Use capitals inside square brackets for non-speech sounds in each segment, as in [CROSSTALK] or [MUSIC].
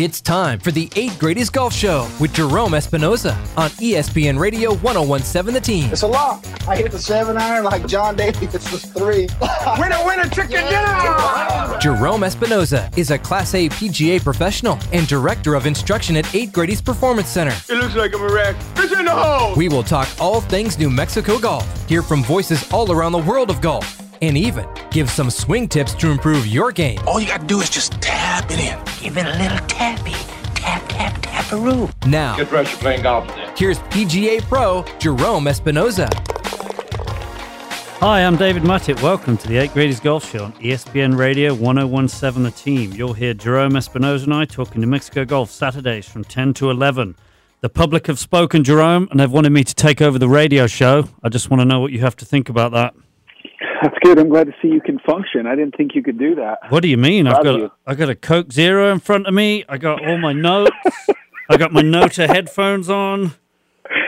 It's time for the 8 Gradys Golf Show with Gerome Espinoza on ESPN Radio 1017 The Team. It's a lot. I hit the seven iron like John Daly hits the three. [LAUGHS] winner, winner, chicken dinner! Gerome Espinoza is a Class A PGA professional and director of instruction at 8 Grady's Performance Center. It looks like I'm a wreck. It's in the hole! We will talk all things New Mexico golf, hear from voices all around the world of golf and even give some swing tips to improve your game. All you got to do is just tap it in. Give it a little tappy. Tap, tap, taparoo. Now, get ready playing golf today. Here's PGA Pro Gerome Espinoza. Hi, I'm David Mattit. Welcome to the 8 Gradys Golf Show on ESPN Radio 1017 The Team. You'll hear Gerome Espinoza and I talking New Mexico golf Saturdays from 10 to 11. The public have spoken, Gerome, and they've wanted me to take over the radio show. I just want to know what you have to think about that. That's good. I'm glad to see you can function. I didn't think you could do that. What do you mean? I've got I got a Coke Zero in front of me. I got all my notes. I got my Nota headphones on.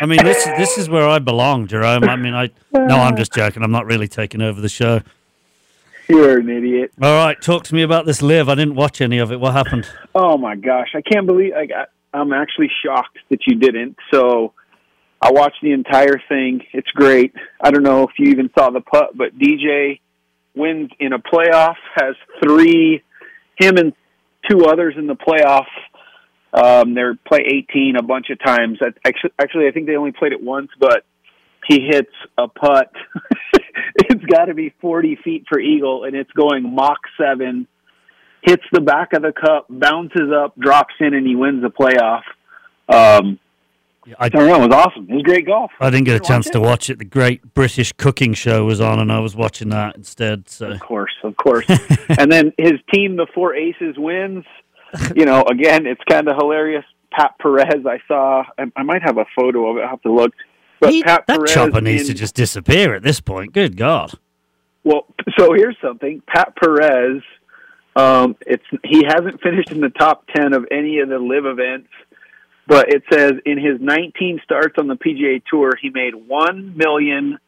I mean, this this is where I belong, Gerome. I mean, I no, I'm just joking. I'm not really taking over the show. You're an idiot. All right, talk to me about this LIV. I didn't watch any of it. What happened? Oh my gosh, I can't believe I got. I'm actually shocked that you didn't. So I watched the entire thing. It's great. I don't know if you even saw the putt, but DJ wins in a playoff, has three, him and two others in the playoff. Um, they're play 18 a bunch of times. Actually, actually, I think they only played it once, but he hits a putt. [LAUGHS] it's got to be 40 feet for eagle, and it's going Mach 7. Hits the back of the cup, bounces up, drops in, and he wins the playoff. Um, I, don't know. It was awesome. It was great golf. I didn't get a chance to watch it. The Great British Cooking Show was on, and I was watching that instead. So. Of course, of course. and then his team, the Four Aces, wins. You know, again, it's kind of hilarious. Pat Perez, I saw. I, I might have a photo of it. I have to look. But he, Pat that Perez chopper needs in, to just disappear at this point. Good God. Well, so here's something. Pat Perez, um, it's he hasn't finished in the top ten of any of the LIV events but it says in his 19 starts on the PGA Tour, he made one million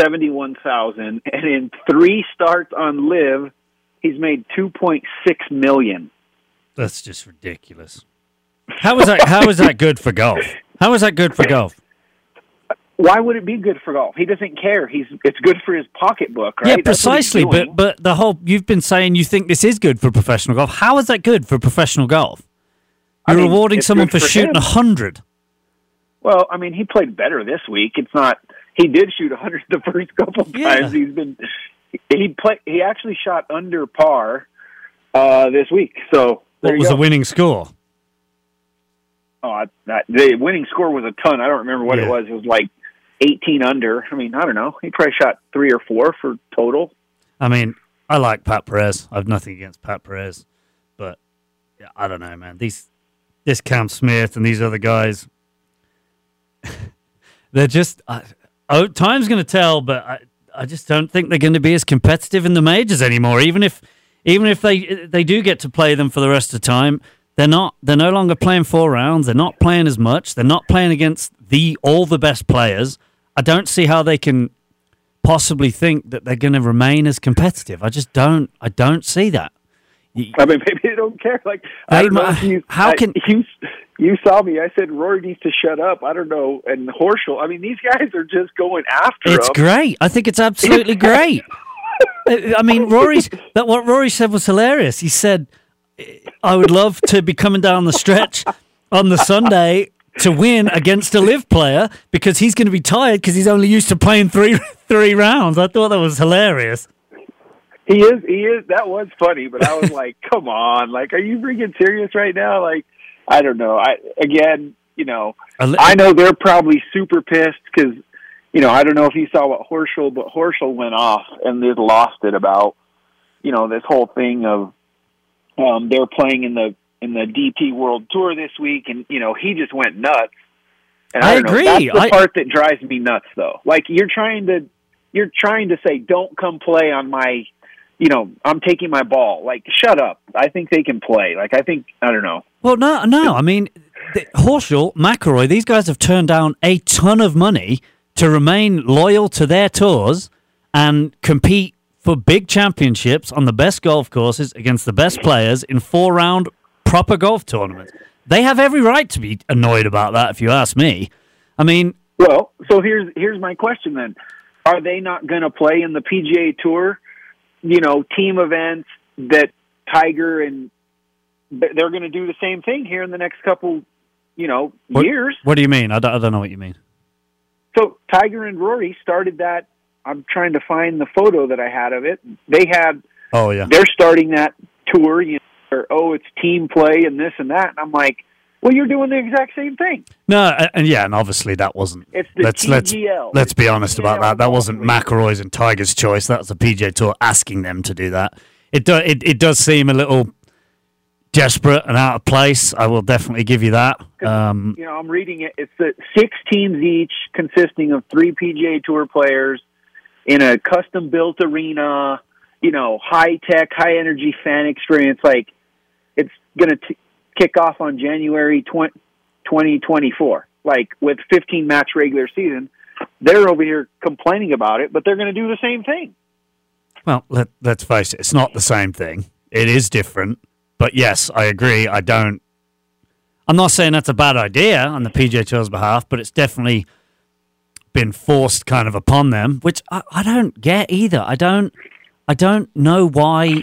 seventy-one thousand, and in three starts on LIV, he's made 2.6 million. That's just ridiculous. How is that? How is that good for golf? How is that good for golf? Why would it be good for golf? He doesn't care. He's it's good for his pocketbook, right? Yeah, precisely. But but the whole you've been saying you think this is good for professional golf. How is that good for professional golf? You're I mean, rewarding someone for, for shooting a hundred. Well, I mean, he played better this week. It's not. He did shoot a hundred the first couple yeah. times. He's been. He play. He actually shot under par uh, this week. So what was go. the winning score? Oh, I, the winning score was a ton. I don't remember what yeah. it was. It was like 18 under. I mean, I don't know. He probably shot three or four for total. I mean, I like Pat Perez. I have nothing against Pat Perez, but yeah, I don't know, man. These this Cam Smith and these other guys, [LAUGHS] they're just. Oh, time's going to tell, but I, I just don't think they're going to be as competitive in the majors anymore. Even if, even if they they do get to play them for the rest of the time, they're not. They're no longer playing four rounds. They're not playing as much. They're not playing against the all the best players. I don't see how they can possibly think that they're going to remain as competitive. I just don't. I don't see that. I mean, [LAUGHS] maybe they don't care. Like, I don't know you, [LAUGHS] how can I, you? You saw me. I said Rory needs to shut up. I don't know. And Horschel. I mean, these guys are just going after. It's him. great. I think it's absolutely [LAUGHS] great. I mean, Rory's that what Rory said was hilarious. He said, "I would love to be coming down the stretch on the Sunday to win against a LIV player because he's going to be tired because he's only used to playing three three rounds." I thought that was hilarious. He is. He is. That was funny, but I was [LAUGHS] like, "Come on! Like, are you freaking serious right now?" Like, I don't know. I again, you know, I know they're probably super pissed because, you know, I don't know if you saw what Horschel, but Horschel went off and they lost it about, you know, this whole thing of um they're playing in the in the DP World Tour this week, and you know, he just went nuts. And I, I agree. Know, that's the I... part that drives me nuts, though. Like you're trying to you're trying to say, don't come play on my you know, I'm taking my ball. Like, shut up. I think they can play. Like, I think I don't know. Well, no, no. I mean, Horschel, McIlroy, these guys have turned down a ton of money to remain loyal to their tours and compete for big championships on the best golf courses against the best players in four round proper golf tournaments. They have every right to be annoyed about that, if you ask me. I mean, Well, so here's here's my question then: Are they not going to play in the PGA Tour? You know, team events that Tiger and they're going to do the same thing here in the next couple, you know, What- years. what do you mean? I don't, I don't know what you mean. So Tiger and Rory started that. I'm trying to find the photo that I had of it. They had Oh yeah, they're starting that tour. You know, or, oh, it's team play and this and that. And I'm like, well, you're doing the exact same thing. no, and yeah, and obviously that wasn't. It's the let's let's let's be honest about that. That wasn't McIlroy's and Tiger's choice. That was the PGA Tour asking them to do that. It does it, it does seem a little desperate and out of place. I will definitely give you that. Um, you know, I'm reading it. It's the six teams each, consisting of three PGA Tour players in a custom built arena. You know, high tech, high energy fan experience. Like it's going to kick off on January 20, 2024. Like with 15 match regular season, they're over here complaining about it, but they're going to do the same thing. Well, let, let's face it, it's not the same thing. It is different. But yes, I agree. I don't. I'm not saying that's a bad idea on the PGA Tour's behalf, but it's definitely been forced kind of upon them, which I, I don't get either. I don't. I don't know why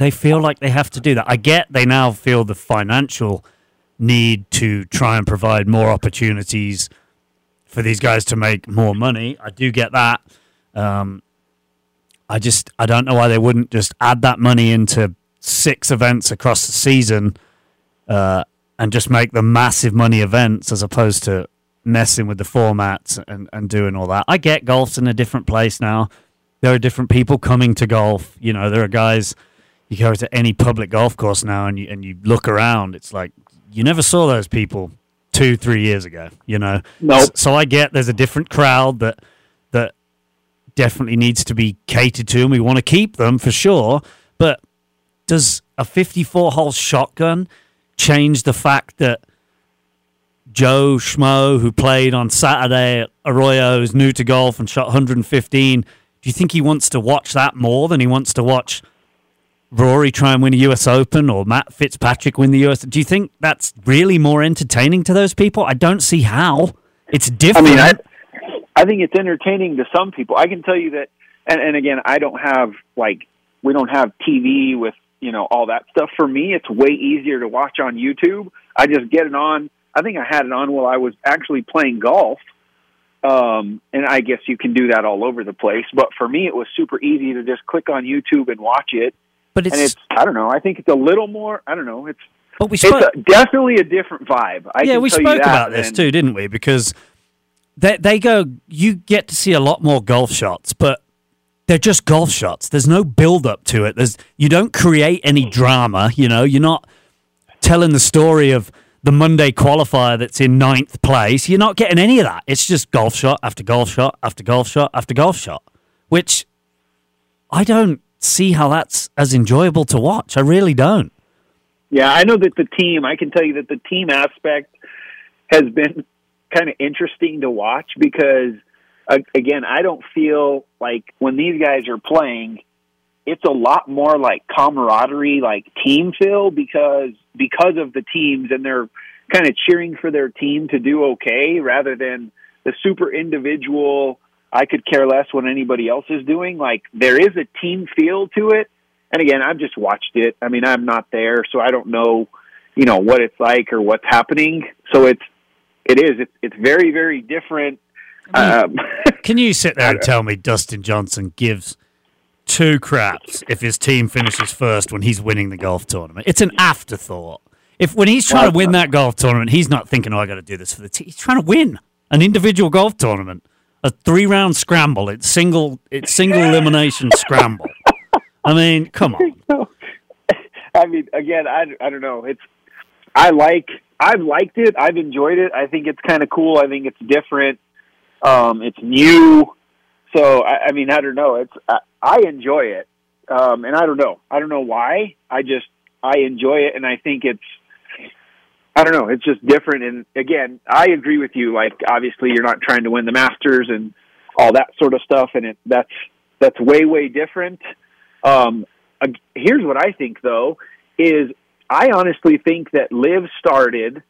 they feel like they have to do that. I get they now feel the financial need to try and provide more opportunities for these guys to make more money. I do get that. Um, I just I don't know why they wouldn't just add that money into six events across the season uh, and just make them massive money events as opposed to messing with the formats and, and doing all that. I get golf's in a different place now. There are different people coming to golf. You know, there are guys you go to any public golf course now and you and you look around, it's like you never saw those people two, three years ago, you know. Nope. So I get there's a different crowd that that definitely needs to be catered to, and we want to keep them for sure. But does a 54 hole shotgun change the fact that Joe Schmo, who played on Saturday at Arroyo, is new to golf and shot 115? Do you think he wants to watch that more than he wants to watch Rory try and win a US Open or Matt Fitzpatrick win the US? Do you think that's really more entertaining to those people? I don't see how. It's I different. mean, I, I think it's entertaining to some people. I can tell you that, and, and again, I don't have like we don't have TV with you know all that stuff. For me, it's way easier to watch on YouTube. I just get it on. I think I had it on while I was actually playing golf, um, and I guess you can do that all over the place. But for me, it was super easy to just click on YouTube and watch it. But it's, And it's I don't know. I think it's a little more. I don't know. It's but we it's a, definitely a different vibe. I yeah, can we tell spoke about this too, didn't we? Because they they go, you get to see a lot more golf shots, but they're just golf shots. There's no build up to it. There's you don't create any drama. You know, you're not telling the story of the Monday qualifier that's in ninth place. You're not getting any of that. It's just golf shot after golf shot after golf shot after golf shot, which I don't see how that's as enjoyable to watch. I really don't. Yeah, I know that the team, I can tell you that the team aspect has been kind of interesting to watch because, again, I don't feel like when these guys are playing, it's a lot more like camaraderie, like team feel because because of the teams and they're kind of cheering for their team to do okay rather than the super individual. I could care less what anybody else is doing. Like there is a team feel to it. And again, I've just watched it. I mean, I'm not there, so I don't know, you know, what it's like or what's happening. So it's it is it's, it's very very different. Um, [LAUGHS] Can you sit there and [LAUGHS] tell me Dustin Johnson gives two craps if his team finishes first when he's winning the golf tournament? It's an afterthought. If when he's trying to win that golf tournament, he's not thinking, "Oh, I got to do this for the team." He's trying to win an individual golf tournament, a three-round scramble. It's single. It's single elimination scramble. I mean, come on. [LAUGHS] I mean, again, I, I don't know. It's I like I've liked it. I've enjoyed it. I think it's kind of cool. I think it's different. Um, it's new. So I, I mean, I don't know. It's I, I enjoy it, um, and I don't know. I don't know why. I just I enjoy it, and I think it's. I don't know. It's just different, and again, I agree with you. Like, obviously, you're not trying to win the Masters and all that sort of stuff, and it that's that's way way different. Um, ag- here's what I think though is I honestly think that LIV started,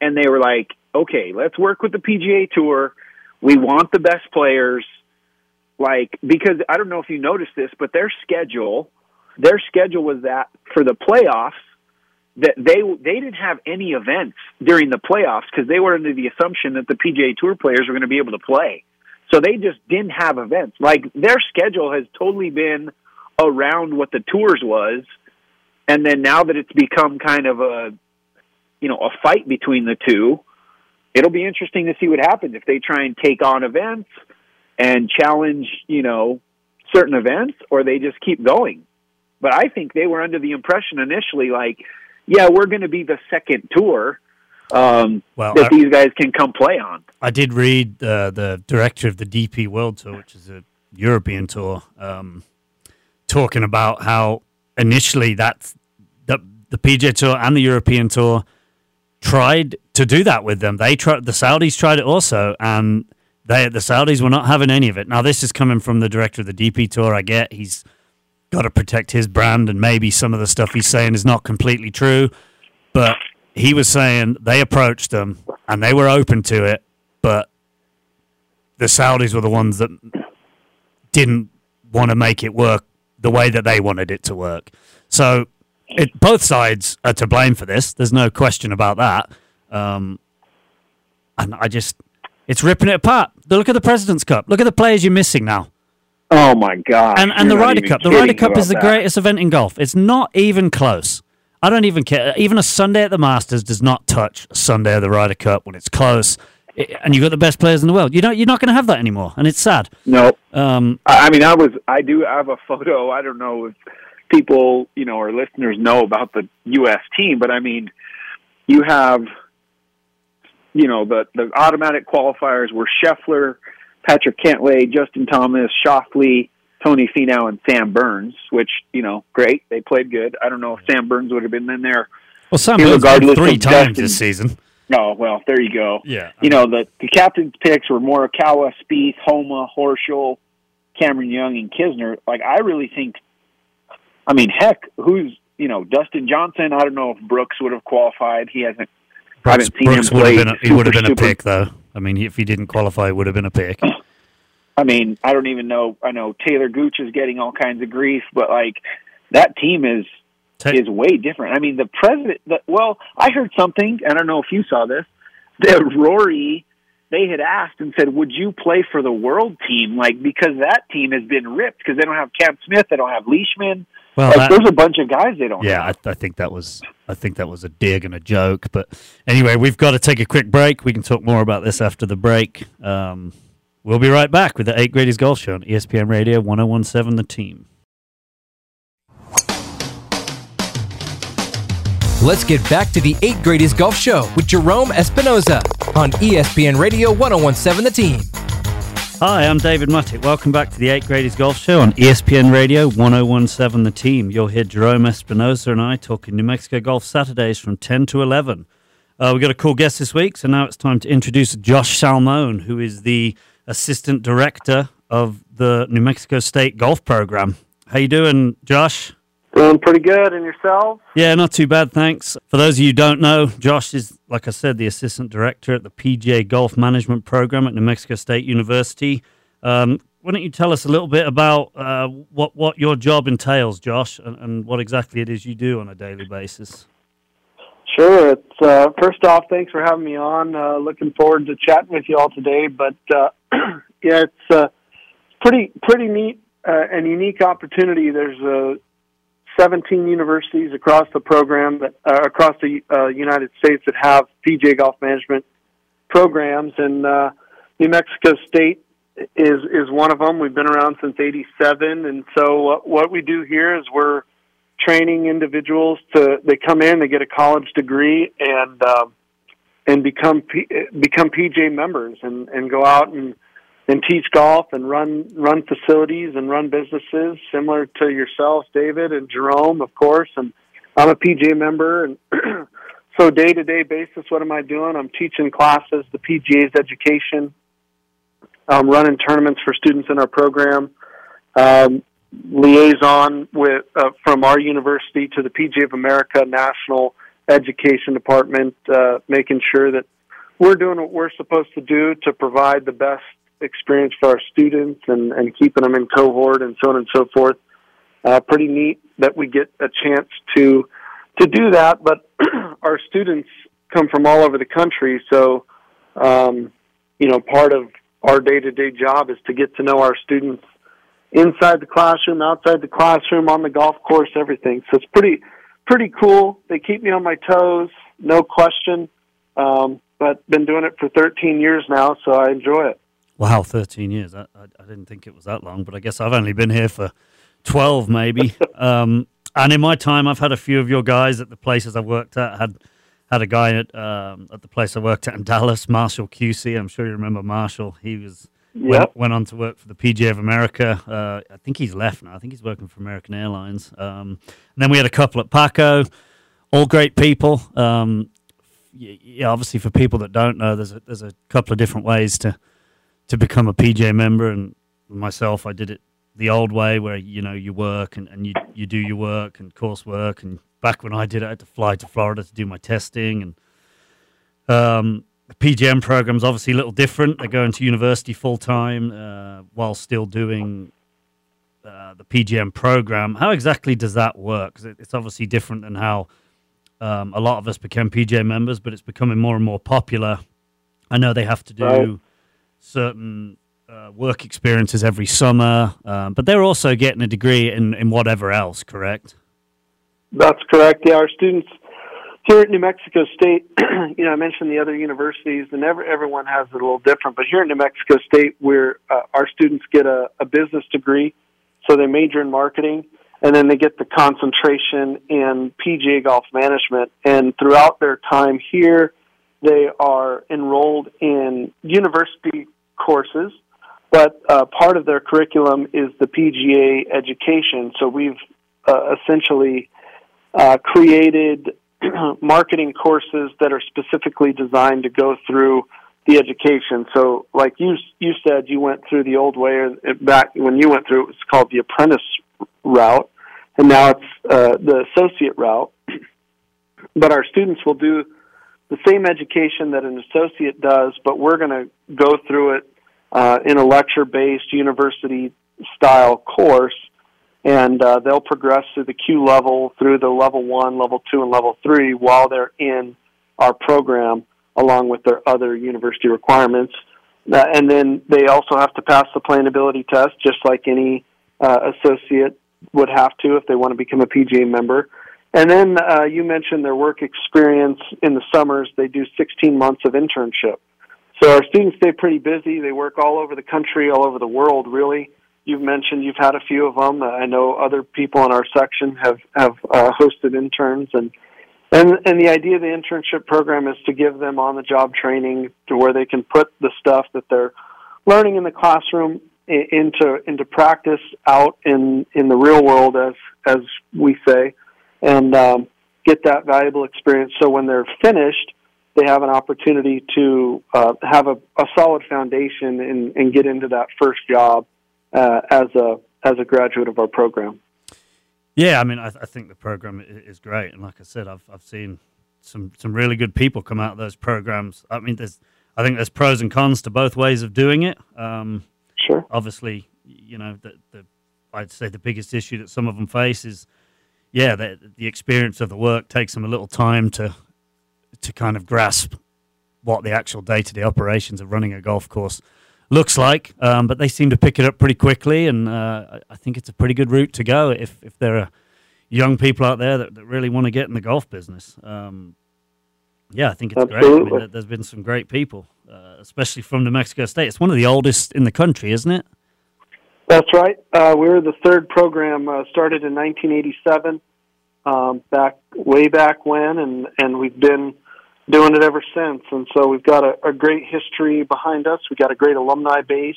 and they were like, okay, let's work with the PGA Tour. We want the best players. Like because I don't know if you noticed this, but their schedule, their schedule was that for the playoffs that they they didn't have any events during the playoffs because they were under the assumption that the PGA Tour players were going to be able to play. So they just didn't have events. Like their schedule has totally been around what the tours was, and then now that it's become kind of a you know a fight between the two, it'll be interesting to see what happens if they try and take on events and challenge you know certain events, or they just keep going. But I think they were under the impression initially, like, yeah, we're going to be the second tour um, Well, that I- these guys can come play on. I did read uh, the director of the DP World Tour, which is a European tour, um, talking about how initially that's the the PGA Tour and the European Tour tried to do that with them. They tried the Saudis tried it also, and they the Saudis were not having any of it. Now this is coming from the director of the DP Tour. I get he's got to protect his brand, and maybe some of the stuff he's saying is not completely true, but he was saying they approached them and they were open to it, but the Saudis were the ones that didn't want to make it work the way that they wanted it to work. So it, both sides are to blame for this. There's no question about that. Um, and I just, it's ripping it apart. Look at the President's Cup. Look at the players you're missing now. Oh my god! And, and the Ryder Cup. The Ryder Cup is the that. greatest event in golf. It's not even close. I don't even care. Even a Sunday at the Masters does not touch Sunday at the Ryder Cup when it's close. And you've got the best players in the world. You know, you're not going to have that anymore, and it's sad. No, Um, I I mean, I was, I do have a photo. I don't know if people, you know, or listeners know about the U.S. team, but I mean, you have, you know, the the automatic qualifiers were Scheffler, Patrick Cantlay, Justin Thomas, Schauffele, Tony Finau, and Sam Burns. Which, you know, great. They played good. I don't know if Sam Burns would have been in there. well, Sam Burns three times Justin- this season. Oh well, there you go. Yeah. You know the the captain's picks were Morikawa, Spieth, Homa, Horschel, Cameron Young, and Kisner. Like I really think, I mean, heck, who's you know Dustin Johnson? I don't know if Brooks would have qualified. He hasn't. I Brooks, haven't seen Brooks him would play. have been. A, he would have been a pick, though. I mean, if he didn't qualify, it would have been a pick. I mean, I don't even know. I know Talor Gooch is getting all kinds of grief, but like that team is is way different. I mean, the president. The, well, I heard something. I don't know if you saw this. That Rory, they had asked and said, "Would you play for the world team?" Like because that team has been ripped because they don't have Cam Smith, they don't have Leishman. Well, like that- there's a bunch of guys they don't. Yeah, have. I, I think that was I think that was a dig and a joke. But anyway, we've got to take a quick break. We can talk more about this after the break. Um, we'll be right back with the Eight Gradys Golf Show on ESPN Radio 1017 The Team. Let's get back to the 8 Gradys Golf Show with Gerome Espinoza on ESPN Radio 1017 The Team. Hi, I'm David Muttick. Welcome back to the Eight Gradys Golf Show on ESPN Radio 1017 The Team. You'll hear Gerome Espinoza and I talking New Mexico Golf Saturdays from 10 to 11. Uh, we've got a cool guest this week, so now it's time to introduce Josh Salmone, who is the Assistant Director of the New Mexico State Golf Program. How you doing, Josh? Doing pretty good. And yourself? Yeah, not too bad, thanks. For those of you who don't know, Josh is, like I said, the assistant director at the PGA Golf Management Program at New Mexico State University. Um, why don't you tell us a little bit about uh, what what your job entails, Josh, and, and what exactly it is you do on a daily basis? Sure. It's uh, first off, thanks for having me on. Uh, looking forward to chatting with you all today. But uh, [CLEARS THROAT] yeah, it's uh, pretty pretty neat uh, and unique opportunity. There's uh, 17 universities across the program that uh, across the uh, United States that have PGA golf management programs, and uh, New Mexico State is is one of them. We've been around since '87, and so uh, what we do here is we're training individuals to they come in, they get a college degree, and uh, and become P, become PGA members, and and go out and and teach golf and run run facilities and run businesses similar to yourselves, David and Gerome, of course. And I'm a PGA member, and [CLEARS THROAT] so day to day basis, what am I doing? I'm teaching classes, the PGA's education. I'm running tournaments for students in our program. Um, liaison with uh, from our university to the PGA of America National Education Department, uh, making sure that we're doing what we're supposed to do to provide the best experience for our students and, and keeping them in cohort and so on and so forth. Uh, pretty neat that we get a chance to to do that, but [CLEARS THROAT] our students come from all over the country, so um, you know part of our day to day job is to get to know our students inside the classroom, outside the classroom, on the golf course, everything. So it's pretty pretty cool. They keep me on my toes, no question. Um, but been doing it for 13 years now, so I enjoy it. Wow, 13 years. I, I, I didn't think it was that long, but I guess I've only been here for 12 maybe. [LAUGHS] um, and in my time, I've had a few of your guys at the places I've worked at. Had had a guy at um, at the place I worked at in Dallas, Marshall QC. I'm sure you remember Marshall. He was Yep. went, went on to work for the PGA of America. Uh, I think he's left now. I think he's working for American Airlines. Um, and then we had a couple at Paco, all great people. Um, yeah, obviously for people that don't know, there's a, there's a couple of different ways to to become a PGA member. And myself, I did it the old way, where you know you work and, and you you do your work and coursework. And back when I did it, I had to fly to Florida to do my testing and. Um, the PGM program's obviously a little different. They're going to university full time uh, while still doing uh, the PGM program. How exactly does that work? 'Cause it, it's obviously different than how um, a lot of us became PGA members, but it's becoming more and more popular. I know they have to do Right. Certain uh, work experiences every summer, um, but they're also getting a degree in, in whatever else, correct? That's correct. Yeah, our students here at New Mexico State, [CLEARS THROAT] you know, I mentioned the other universities, and every, everyone has it a little different. But here at New Mexico State, where uh, our students get a, a business degree, so they major in marketing, and then they get the concentration in PGA golf management. And throughout their time here, they are enrolled in university courses, but uh, part of their curriculum is the PGA education. So we've uh, essentially uh, created [CLEARS THROAT] marketing courses that are specifically designed to go through the education. So, like you you said, you went through the old way. Back when you went through, it was called the apprentice route, and now it's uh, the associate route. [CLEARS THROAT] But our students will do the same education that an associate does, but we're going to go through it uh, in a lecture-based university-style course and uh, they'll progress through the Q level, through the level one, level two, and level three while they're in our program, along with their other university requirements. Uh, and then they also have to pass the playability test, just like any uh, associate would have to if they want to become a PGA member. And then uh, you mentioned their work experience in the summers. They do 16 months of internship. So our students stay pretty busy. They work all over the country, all over the world, really you've mentioned you've had a few of them. I know other people in our section have have uh, hosted interns, and and and the idea of the internship program is to give them on the job training to where they can put the stuff that they're learning in the classroom into into practice out in in the real world, as as we say, and um, get that valuable experience. So when they're finished. They have an opportunity to uh, have a, a solid foundation and, and get into that first job uh, as a as a graduate of our program. Yeah, I mean, I, I think the program is great, and like I said, I've I've seen some some really good people come out of those programs. I mean, there's I think there's pros and cons to both ways of doing it. Um, Sure. obviously, you know, the, the I'd say the biggest issue that some of them face is, yeah, the, the experience of the work takes them a little time to to kind of grasp what the actual day to day operations of running a golf course looks like. Um, but they seem to pick it up pretty quickly, and uh, I- think it's a pretty good route to go if if there are young people out there that, that really want to get in the golf business. Um, yeah, I think it's great. I mean, there- there's been some great people, uh, especially from New Mexico State. It's one of the oldest in the country, isn't it? That's right. Uh, we were the third program, uh, started in 1987, um, back way back when, and and we've been doing it ever since. And so we've got a, a great history behind us. We've got a great alumni base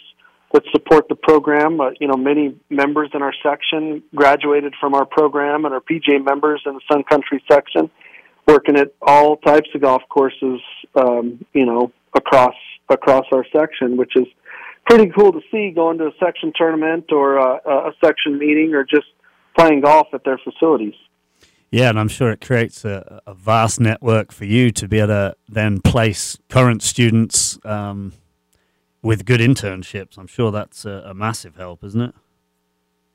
that support the program. Uh, you know, many members in our section graduated from our program, and our PGA members in the Sun Country section, working at all types of golf courses. Um, you know, across across our section, which is pretty cool to see going to a section tournament or a, a section meeting or just playing golf at their facilities. Yeah, and I'm sure it creates a, a vast network for you to be able to then place current students um, with good internships. I'm sure that's a, a, massive help, isn't it?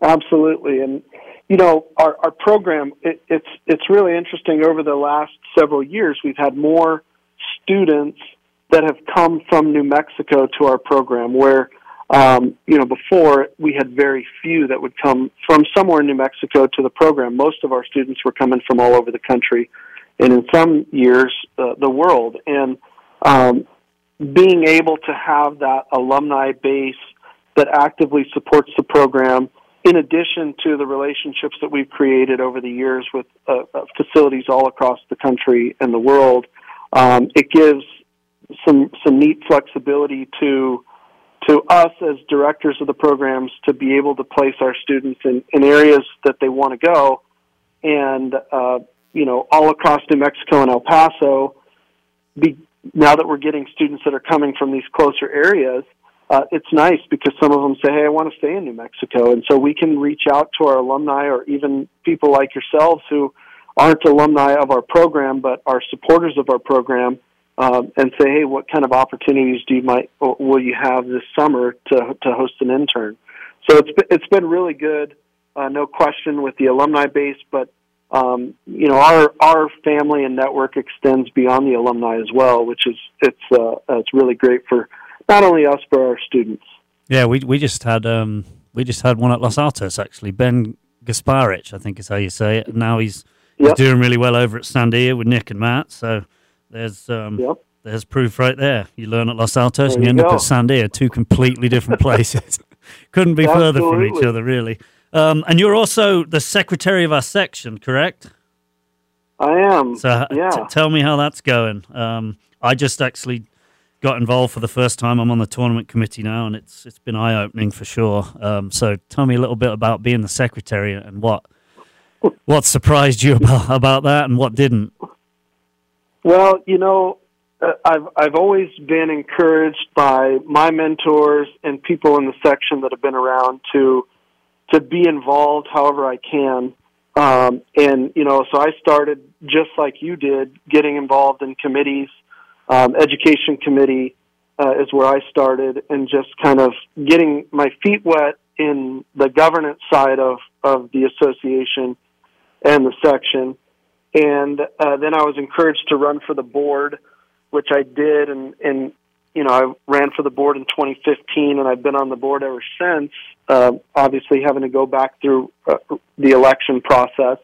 Absolutely, and you know our our program it, it's it's really interesting. Over the last several years, we've had more students that have come from New Mexico to our program, where um, you know, before we had very few that would come from somewhere in New Mexico to the program. Most of our students were coming from all over the country, and in some years, uh, the world. And um, being able to have that alumni base that actively supports the program, in addition to the relationships that we've created over the years with uh, uh facilities all across the country and the world, um, it gives some some neat flexibility to to us as directors of the programs to be able to place our students in, in areas that they want to go. And, uh, you know, all across New Mexico and El Paso, be, now that we're getting students that are coming from these closer areas, uh, it's nice because some of them say, hey, I want to stay in New Mexico. And so we can reach out to our alumni or even people like yourselves who aren't alumni of our program but are supporters of our program um, and say, hey, what kind of opportunities do you might will you have this summer to to host an intern? So it's it's been really good, uh, no question, with the alumni base, but um, you know our our family and network extends beyond the alumni as well, which is it's uh, it's really great for not only us but our students. Yeah, we we just had um, we just had one at Los Altos actually. Ben Gasparich, I think is how you say it. Now he's, he's yep. doing really well over at Sandia with Nick and Matt. So there's um, yep. there's proof right there. You learn at Los Altos there and you, end go. up at Sandia, two completely different [LAUGHS] places. [LAUGHS] Couldn't be Absolutely. further from each other, really. Um, and you're also the secretary of our section, correct? I am. So yeah. T- tell me how that's going. Um, I just actually got involved for the first time. I'm on the tournament committee now, and it's it's been eye opening for sure. Um, so tell me a little bit about being the secretary and what what surprised you [LAUGHS] about about that, and what didn't. Well, you know, uh, I've I've always been encouraged by my mentors and people in the section that have been around to to be involved however I can. Um, and you know, so I started just like you did, getting involved in committees. Um, education committee uh, is where I started, and just kind of getting my feet wet in the governance side of of the association and the section and uh, then I was encouraged to run for the board, which I did, and and you know I ran for the board in 2015, and I've been on the board ever since. Uh, obviously, having to go back through uh, the election process,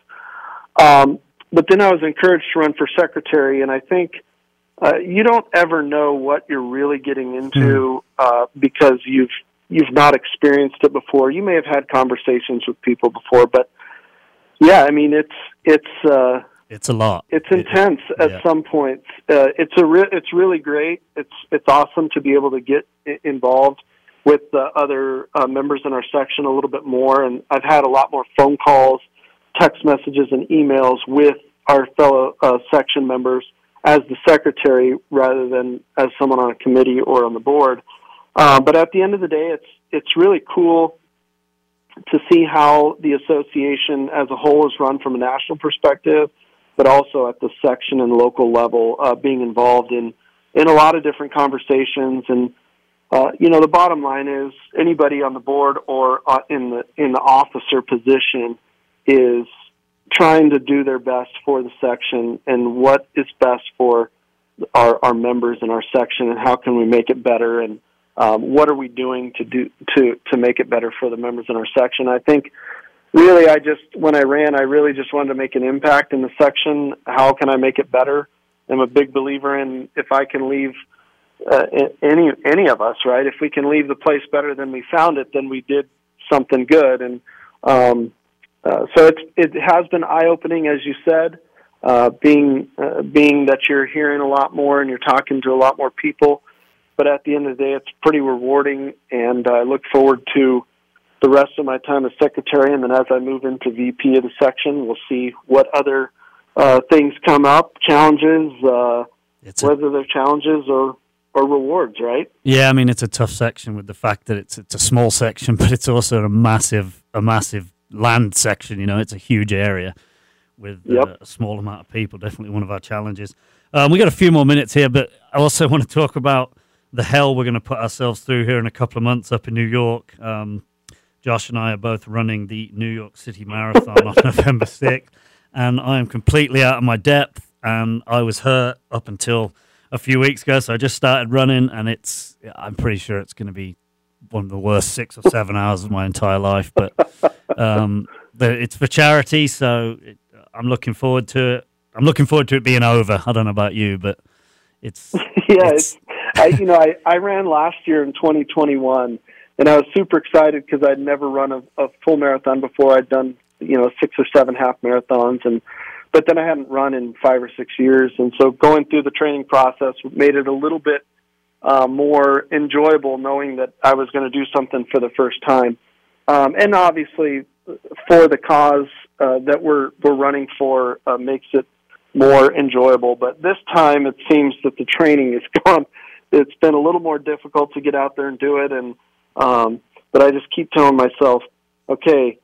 um, but then I was encouraged to run for secretary, and I think. Uh, you don't ever know what you're really getting into hmm. uh, because you've you've not experienced it before. You may have had conversations with people before, but yeah, I mean it's it's uh, it's a lot. It's intense it, at yeah. some points. Uh, it's a re- it's really great. It's it's awesome to be able to get involved with the other uh, members in our section a little bit more. And I've had a lot more phone calls, text messages, and emails with our fellow uh, section members as the secretary rather than as someone on a committee or on the board. Uh, but at the end of the day, it's it's really cool to see how the association as a whole is run from a national perspective but also at the section and local level, uh, being involved in in a lot of different conversations. And uh, you know, the bottom line is anybody on the board or uh, in the in the officer position is trying to do their best for the section and what is best for our, our members in our section and how can we make it better and um, what are we doing to do to to make it better for the members in our section. I think really, I just when I ran, I really just wanted to make an impact in the section. How can I make it better? I'm a big believer in if I can leave uh, any any of us, right? If we can leave the place better than we found it, then we did something good. And um, uh, so it's it has been eye opening, as you said. Uh, being uh, being that you're hearing a lot more and you're talking to a lot more people, but at the end of the day, it's pretty rewarding, and I look forward to the rest of my time as secretary, and then as I move into VP of the section, we'll see what other uh, things come up, challenges, uh, whether they're challenges or or rewards, right? Yeah, I mean it's a tough section with the fact that it's it's a small section, [LAUGHS] but it's also a massive a massive land section. You know, it's a huge area with uh, a small amount of people. Definitely one of our challenges. Um, we got a few more minutes here, but I also [LAUGHS] want to talk about the hell we're going to put ourselves through here in a couple of months up in New York. Um, Josh and I are both running the New York City Marathon [LAUGHS] on November 6th, and I am completely out of my depth. And I was hurt up until a few weeks ago, so I just started running, and it's I'm pretty sure it's going to be one of the worst six or seven hours of my entire life. But um, it's for charity, so it, I'm looking forward to it. I'm looking forward to it being over. I don't know about you, but it's [LAUGHS] yeah, it's, I you know I I ran last year in 2021, and I was super excited because I'd never run a, a full marathon before. I'd done you know six or seven half marathons, and but then I hadn't run in five or six years, and so going through the training process made it a little bit uh, more enjoyable, knowing that I was going to do something for the first time, um, and obviously for the cause uh, that we're we're running for uh, makes it more enjoyable. But this time, it seems that the training is [LAUGHS] gone. It's been a little more difficult to get out there and do it, and um, but I just keep telling myself, okay,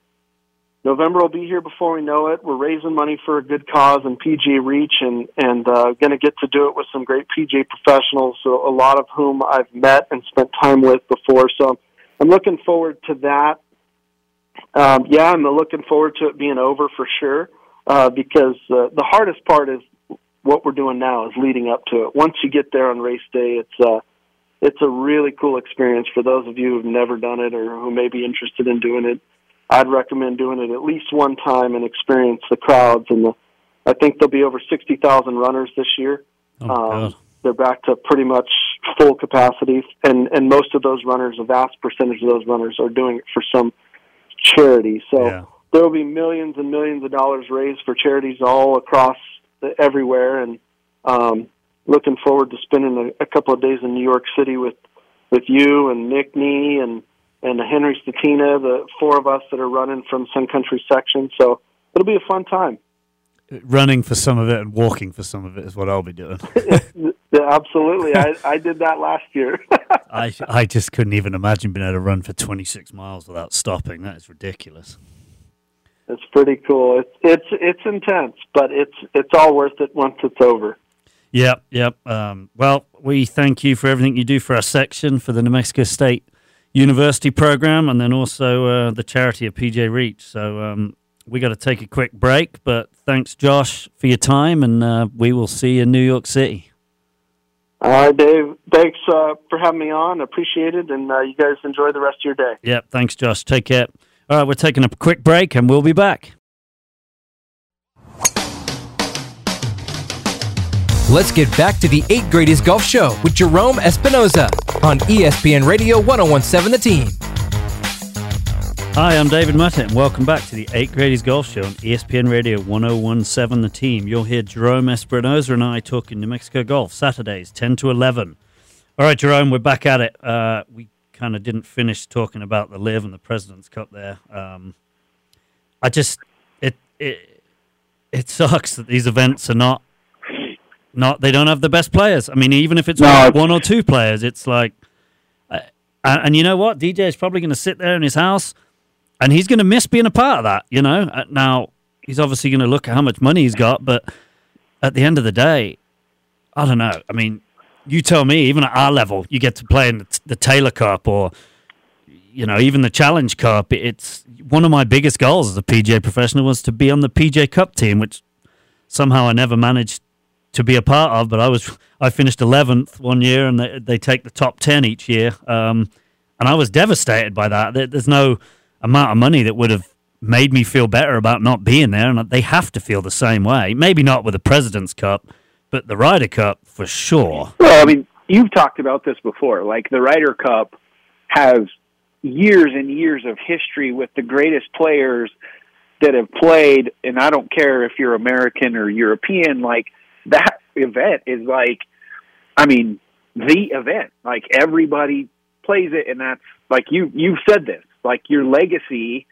November will be here before we know it. We're raising money for a good cause and PGA Reach, and and uh, going to get to do it with some great PGA professionals, so a lot of whom I've met and spent time with before. So I'm looking forward to that. Um, yeah, I'm looking forward to it being over for sure uh, because uh, the hardest part is what we're doing now is leading up to it. Once you get there on race day, it's uh, it's a really cool experience for those of you who've never done it or who may be interested in doing it. I'd recommend doing it at least one time and experience the crowds and the. I think there'll be over sixty thousand runners this year. oh God. They're back to pretty much full capacity, and and most of those runners, a vast percentage of those runners, are doing it for some charity. So Yeah. there will be millions and millions of dollars raised for charities all across the, everywhere, and um, looking forward to spending a, a couple of days in New York City with with you and Nick Nee and and Henry Statina, the four of us that are running from Sun Country section. So it'll be a fun time. Running for some of it and walking for some of it is what I'll be doing. [LAUGHS] Yeah, absolutely. I, I did that last year. [LAUGHS] I I just couldn't even imagine being able to run for 26 miles without stopping. That is ridiculous. it's pretty cool. It's it's it's intense, but it's it's all worth it once it's over. Yep, yep. Um, well, we thank you for everything you do for our section, for the New Mexico State University program, and then also uh, the charity of PGA Reach. So um, we got to take a quick break, but thanks, Josh, for your time, and uh, we will see you in New York City. All right, Dave. Thanks uh, for having me on. Appreciate it, and uh, you guys enjoy the rest of your day. Yep, thanks, Josh. Take care. All right, we're taking a quick break, and we'll be back. Let's get back to the 8 Gradys Golf Show with Gerome Espinoza on ESPN Radio 1017 The Team. Hi, I'm David and welcome back to the 8 Gradys Golf Show on ESPN Radio 1017 The Team. You'll hear Gerome Espinoza and I talking New Mexico golf Saturdays, 10 to 11. All right, Gerome, we're back at it. Uh, we kind of didn't finish talking about the LIV and the President's Cup there. Um, I just, it, it, it sucks that these events are not, not, they don't have the best players. I mean, even if it's No, one, one or two players, it's like, uh, and, and you know what? DJ is probably going to sit there in his house and he's going to miss being a part of that. You know, Uh, now he's obviously going to look at how much money he's got, but at the end of the day, I don't know. I mean, you tell me. Even at our level, you get to play in the, the Taylor Cup or you know even the Challenge Cup. It's one of my biggest goals as a PGA professional was to be on the PGA Cup team, which somehow I never managed to be a part of. But I was I finished eleventh one year, and they, they take the top ten each year. Um, and I was devastated by that. There- There's no amount of money that would have made me feel better about not being there, and they have to feel the same way. Maybe not with the President's Cup, but the Ryder Cup for sure. Well, I mean, you've talked about this before. Like the Ryder Cup has years and years of history with the greatest players that have played, and I don't care if you're American or European. Like that event is like, I mean, the event. Like everybody plays it, and that's like you. You've said this. Like your legacy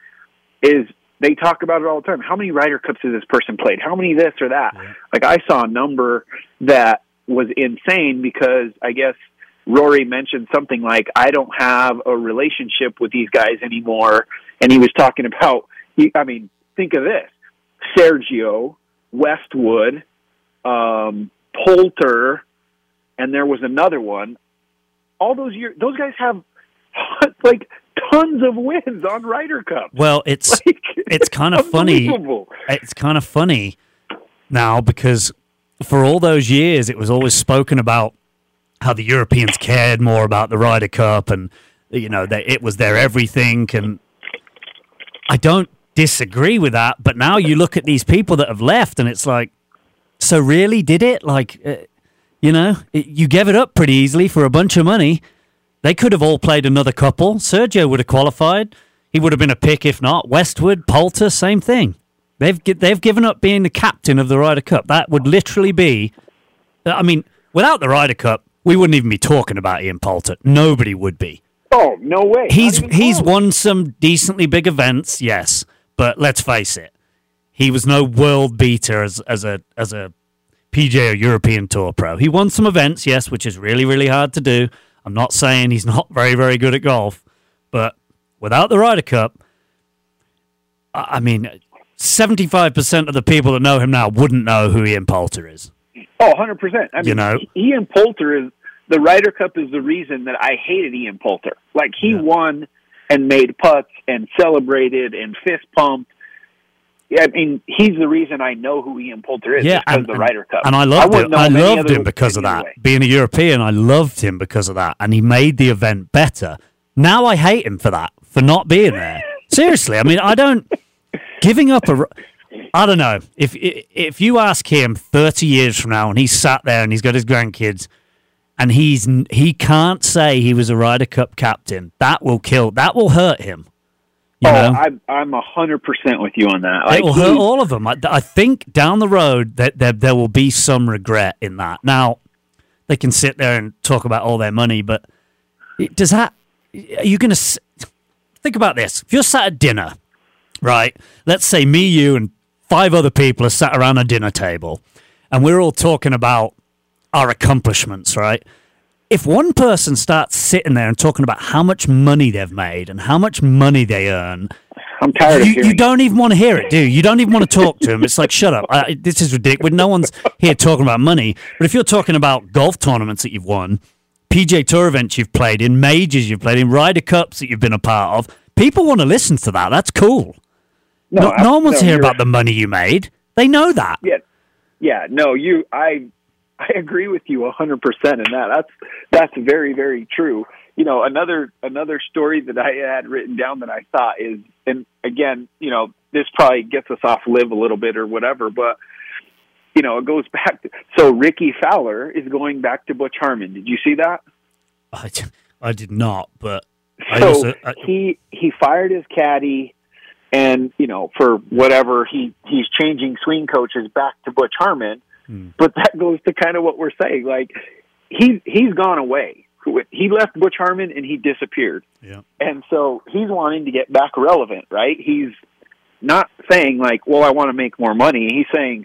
is. They talk about it all the time. How many Ryder Cups has this person played? How many this or that? Like I saw a number that was insane because I guess Rory mentioned something like, "I don't have a relationship with these guys anymore," and he was talking about. He, I mean, think of this: Sergio, Westwood, um, Poulter, and there was another one. All those years, those guys have [LAUGHS] like tons of wins on Ryder Cup. Well, it's [LAUGHS] Like, it's kind of funny. It's kind of funny now because for all those years it was always spoken about how the Europeans cared more about the Ryder Cup and you know that it was their everything and I don't disagree with that but now you look at these people that have left and it's like so really did it like uh, you know it, you gave it up pretty easily for a bunch of money they could have all played another couple Sergio would have qualified he would have been a pick if not Westwood Poulter same thing They've they've given up being the captain of the Ryder Cup. That would literally be, I mean, without the Ryder Cup, we wouldn't even be talking about Ian Poulter. Nobody would be. Oh no way! He's he's close. won some decently big events, yes, but let's face it, he was no world beater as as a as a PGA or European Tour pro. He won some events, yes, which is really really hard to do. I'm not saying he's not very very good at golf, but without the Ryder Cup, I I mean, 75% of the people that know him now wouldn't know who Ian Poulter is. Oh, 100 percent. I mean, You know? Ian Poulter is the Ryder Cup is the reason that I hated Ian Poulter. Like he Yeah. won and made putts and celebrated and fist pumped. Yeah, I mean, he's the reason I know who Ian Poulter is. Yeah, because and, of the Ryder Cup. and I loved him. I loved him because of that. anyway. Being a European, I loved him because of that, and he made the event better. Now I hate him for that, for not being there. Seriously, I mean, I don't giving up a. I don't know if if you ask him thirty years from now, and he's sat there and he's got his grandkids, and he's he can't say he was a Ryder Cup captain. That will kill. That will hurt him. You oh, know? I, I'm a hundred percent with you on that. Like, it will hurt all of them. I, I think down the road that there, there will be some regret in that. Now, they can sit there and talk about all their money, but does that? Are you going to think about this? If you're sat at dinner, right? Let's say me, you, and five other people are sat around a dinner table, and we're all talking about our accomplishments, right? If one person starts sitting there and talking about how much money they've made and how much money they earn, I'm tired you, you don't even want to hear it, do you? You don't even want to talk to him. It's like, shut up. I, this is ridiculous. No one's here talking about money. But if you're talking about golf tournaments that you've won, PGA Tour events you've played in, majors you've played in, Ryder Cups that you've been a part of, people want to listen to that. That's cool. No, I- no one wants to hear about the money you made. They know that. Yeah, yeah. No, you. I I agree with you a hundred percent in that. That's that's very very true. You know, another another story that I had written down that I thought is, and again, you know, this probably gets us off LIV a little bit or whatever, but you know, it goes back. To, so Rickie Fowler is going back to Butch Harmon. Did you see that? I, I did not, but I so also, I, he he fired his caddy, and you know for whatever he he's changing swing coaches back to Butch Harmon. Hmm. But that goes to kind of what we're saying. Like he he's gone away. He left Butch Harmon and he disappeared, yeah. and so he's wanting to get back relevant. Right? He's not saying like, "Well, I want to make more money." He's saying,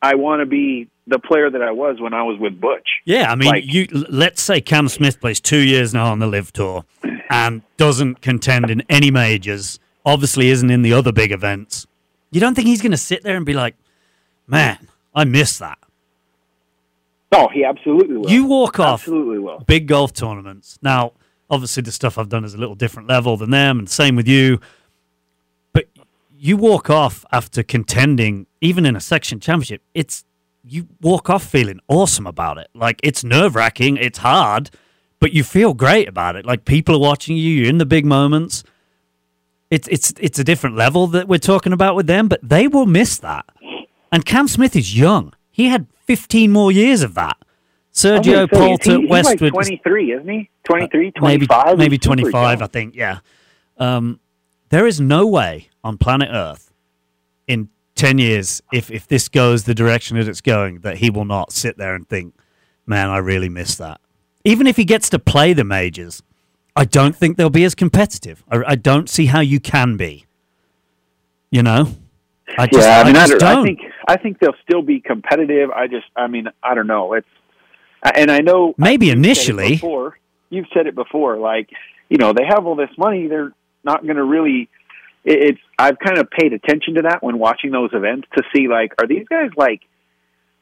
"I want to be the player that I was when I was with Butch." Yeah, I mean, Like- you let's say Cam Smith plays two years now on the LIV Tour and doesn't contend in any majors. Obviously, isn't in the other big events. You don't think he's going to sit there and be like, "Man, I miss that." Oh, he absolutely will. You walk off absolutely will. big golf tournaments. Now, obviously, the stuff I've done is a little different level than them, and same with you. But you walk off after contending, even in a section championship. It's you walk off feeling awesome about it. Like it's nerve wracking, it's hard, but you feel great about it. Like people are watching you. You're in the big moments. It's it's it's a different level that we're talking about with them, but they will miss that. And Cam Smith is young. He had 15 more years of that. Sergio gonna say, he- he's Westwood, like 23, isn't he? 23, Uh, maybe 25? maybe 25 i think yeah um, there is no way on planet earth in 10 years if, if this goes the direction that it's going that he will not sit there and think man i really miss that even if he gets to play the majors i don't think they'll be as competitive i, I don't see how you can be you know i just, yeah, I mean, I, just don't I think I think they'll still be competitive. I just, I mean, I don't know. It's And I know Maybe initially. before, you've said it before. Like you know, they have all this money. They're not going to really. It, it's. I've kind of paid attention to that when watching those events to see like, are these guys like,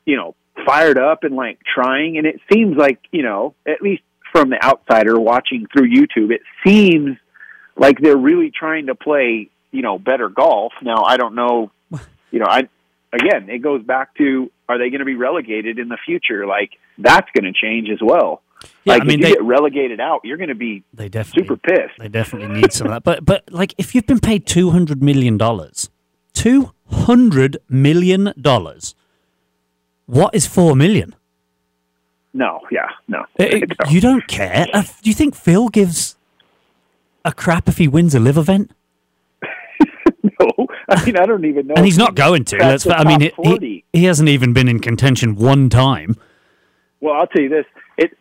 you know, fired up and like trying? And it seems like you know, at least from the outsider watching through YouTube, it seems like they're really trying to play, you know, better golf. Now, I don't know, you know, I again, it goes back to are they going to be relegated in the future? Like that's going to change as well. Yeah, like I mean, if you they- get relegated out, you're going to be They definitely super pissed. They definitely need some of that. But but like if you've been paid two hundred million dollars, two hundred million dollars, what is four million? No, yeah, no. Uh, [LAUGHS] You don't care. Uh, do you think Phil gives a crap if he wins a LIV event? [LAUGHS] no, I mean I don't even know. And he's not going to. That's I mean, he, 40. he, hasn't even been in contention one time. Well, I'll tell you this. It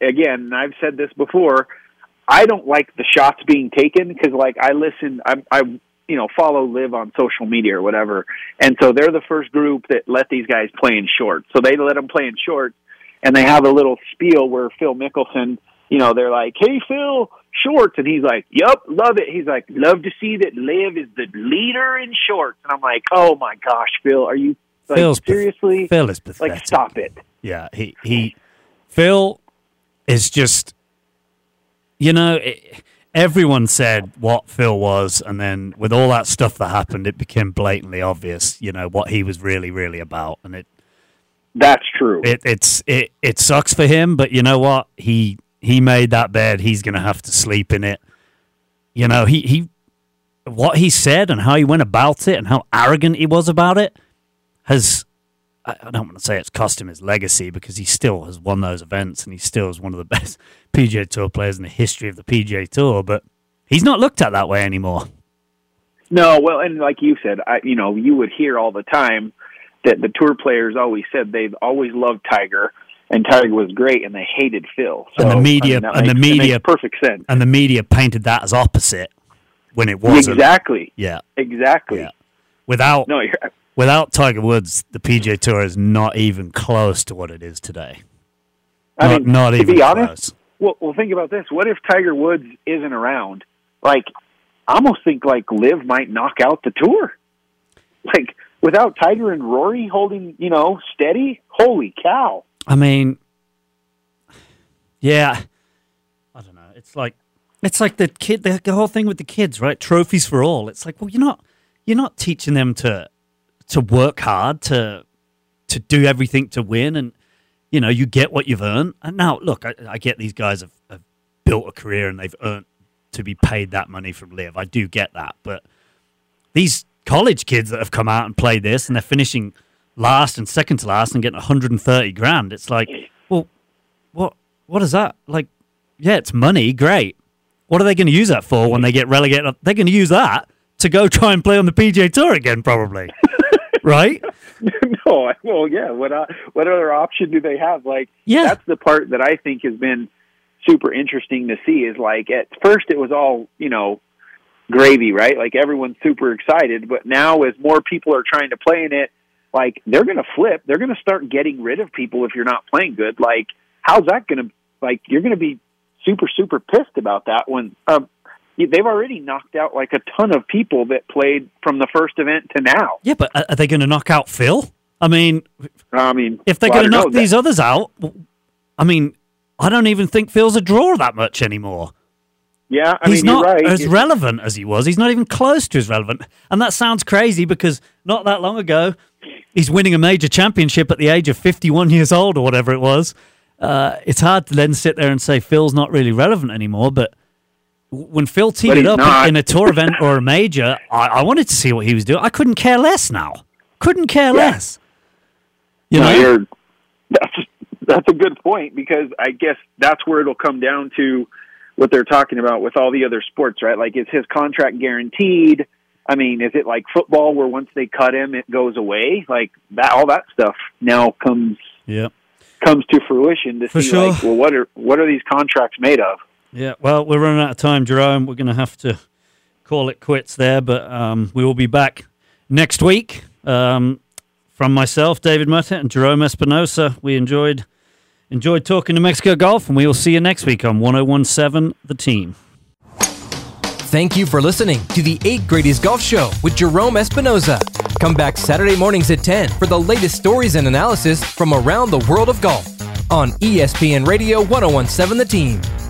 again. and I've said this before. I don't like the shots being taken because, like, I listen. I, I, you know, follow LIV on social media or whatever, and so they're the first group that let these guys play in shorts. So they let them play in shorts, and they have a little spiel where Phil Mickelson, you know, they're like, "Hey, Phil, shorts," and he's like, "Yup, love it." He's like, "Love to see that LIV is the leader in shorts," and I'm like, "Oh my gosh, Phil, are you like Phil's path- seriously? Phil is pathetic. like, stop it." Yeah, he he Phil is just you know it, everyone said what Phil was and then with all that stuff that happened it became blatantly obvious, you know, what he was really really about and it That's true. it it's it it sucks for him, but you know what? He he made that bed, he's going to have to sleep in it. You know, he he what he said and how he went about it and how arrogant he was about it has I don't want to say it's cost him his legacy because he still has won those events and he still is one of the [LAUGHS] best PGA Tour players in the history of the PGA Tour, but he's not looked at that way anymore. No, well, and like you said, I you know you would hear all the time that the tour players always said they've always loved Tiger, and Tiger was great, and they hated Phil. So, And the media- I mean, and the makes- it media- perfect sense. And the media painted that as opposite when it wasn't. Exactly, Yeah. exactly. Yeah. Without No, without Tiger Woods, the PGA Tour is not even close to what it is today. I not, mean, not to even be honest, close. well, well, think about this. What if Tiger Woods isn't around? Like, I almost think like LIV might knock out the tour. Like without Tiger and Rory holding, you know, steady. Holy cow! I mean, yeah, I don't know. It's like it's like the kid, the, the whole thing with the kids, right? Trophies for all. It's like, well, you're not you're not teaching them to to work hard to to do everything to win, and you know you get what you've earned. And now, look, I, I get these guys have, have built a career and they've earned to be paid that money from LIV. I do get that, but these college kids that have come out and played this and they're finishing last and second to last and getting 130 grand. It's like, well, what what is that? Like, yeah, it's money, great. What are they going to use that for when they get relegated? They're going to use that to go [LAUGHS] try and play on the PGA Tour again, probably. [LAUGHS] right? no, well, yeah. What uh, what other option do they have? Like, Yeah. that's the part that I think has been super interesting to see. Is like at first it was all you know gravy, right? Like everyone's super excited, but now as more people are trying to play in it, like they're going to flip. They're going to start getting rid of people if you're not playing good. Like, how's that going to? Like, you're going to be super super pissed about that when. Um, They've already knocked out like a ton of people that played from the first event to now. Yeah, but are they going to knock out Phil? I mean, I mean, if they're well, going to knock these others out, I mean, I don't even think Phil's a draw that much anymore. Yeah, I he's mean, not right. as relevant as he was. He's not even close to as relevant. And that sounds crazy because not that long ago, he's winning a major championship at the age of 51 years old or whatever it was. Uh, it's hard to then sit there and say Phil's not really relevant anymore. But when Phil teed it up not. in a tour event or a major, I, I wanted to see what he was doing. I couldn't care less now. Couldn't care less. You No, know? you're, that's that's a good point because I guess that's where it'll come down to what they're talking about with all the other sports, right? Like, is his contract guaranteed? I mean, is it like football where once they cut him, it goes away? Like that, all that stuff now comes yeah. comes to fruition to For see, sure. like, well, what are what are these contracts made of? Yeah, well, we're running out of time, Gerome. We're going to have to call it quits there, but um, we will be back next week. Um, from myself, David Mutter, and Gerome Espinoza, we enjoyed Enjoyed talking to Mexico Golf, and we will see you next week on 1017 The Team. Thank you for listening to the 8 Gradys Golf Show with Gerome Espinoza. Come back Saturday mornings at 10 for the latest stories and analysis from around the world of golf on ESPN Radio 1017 The Team.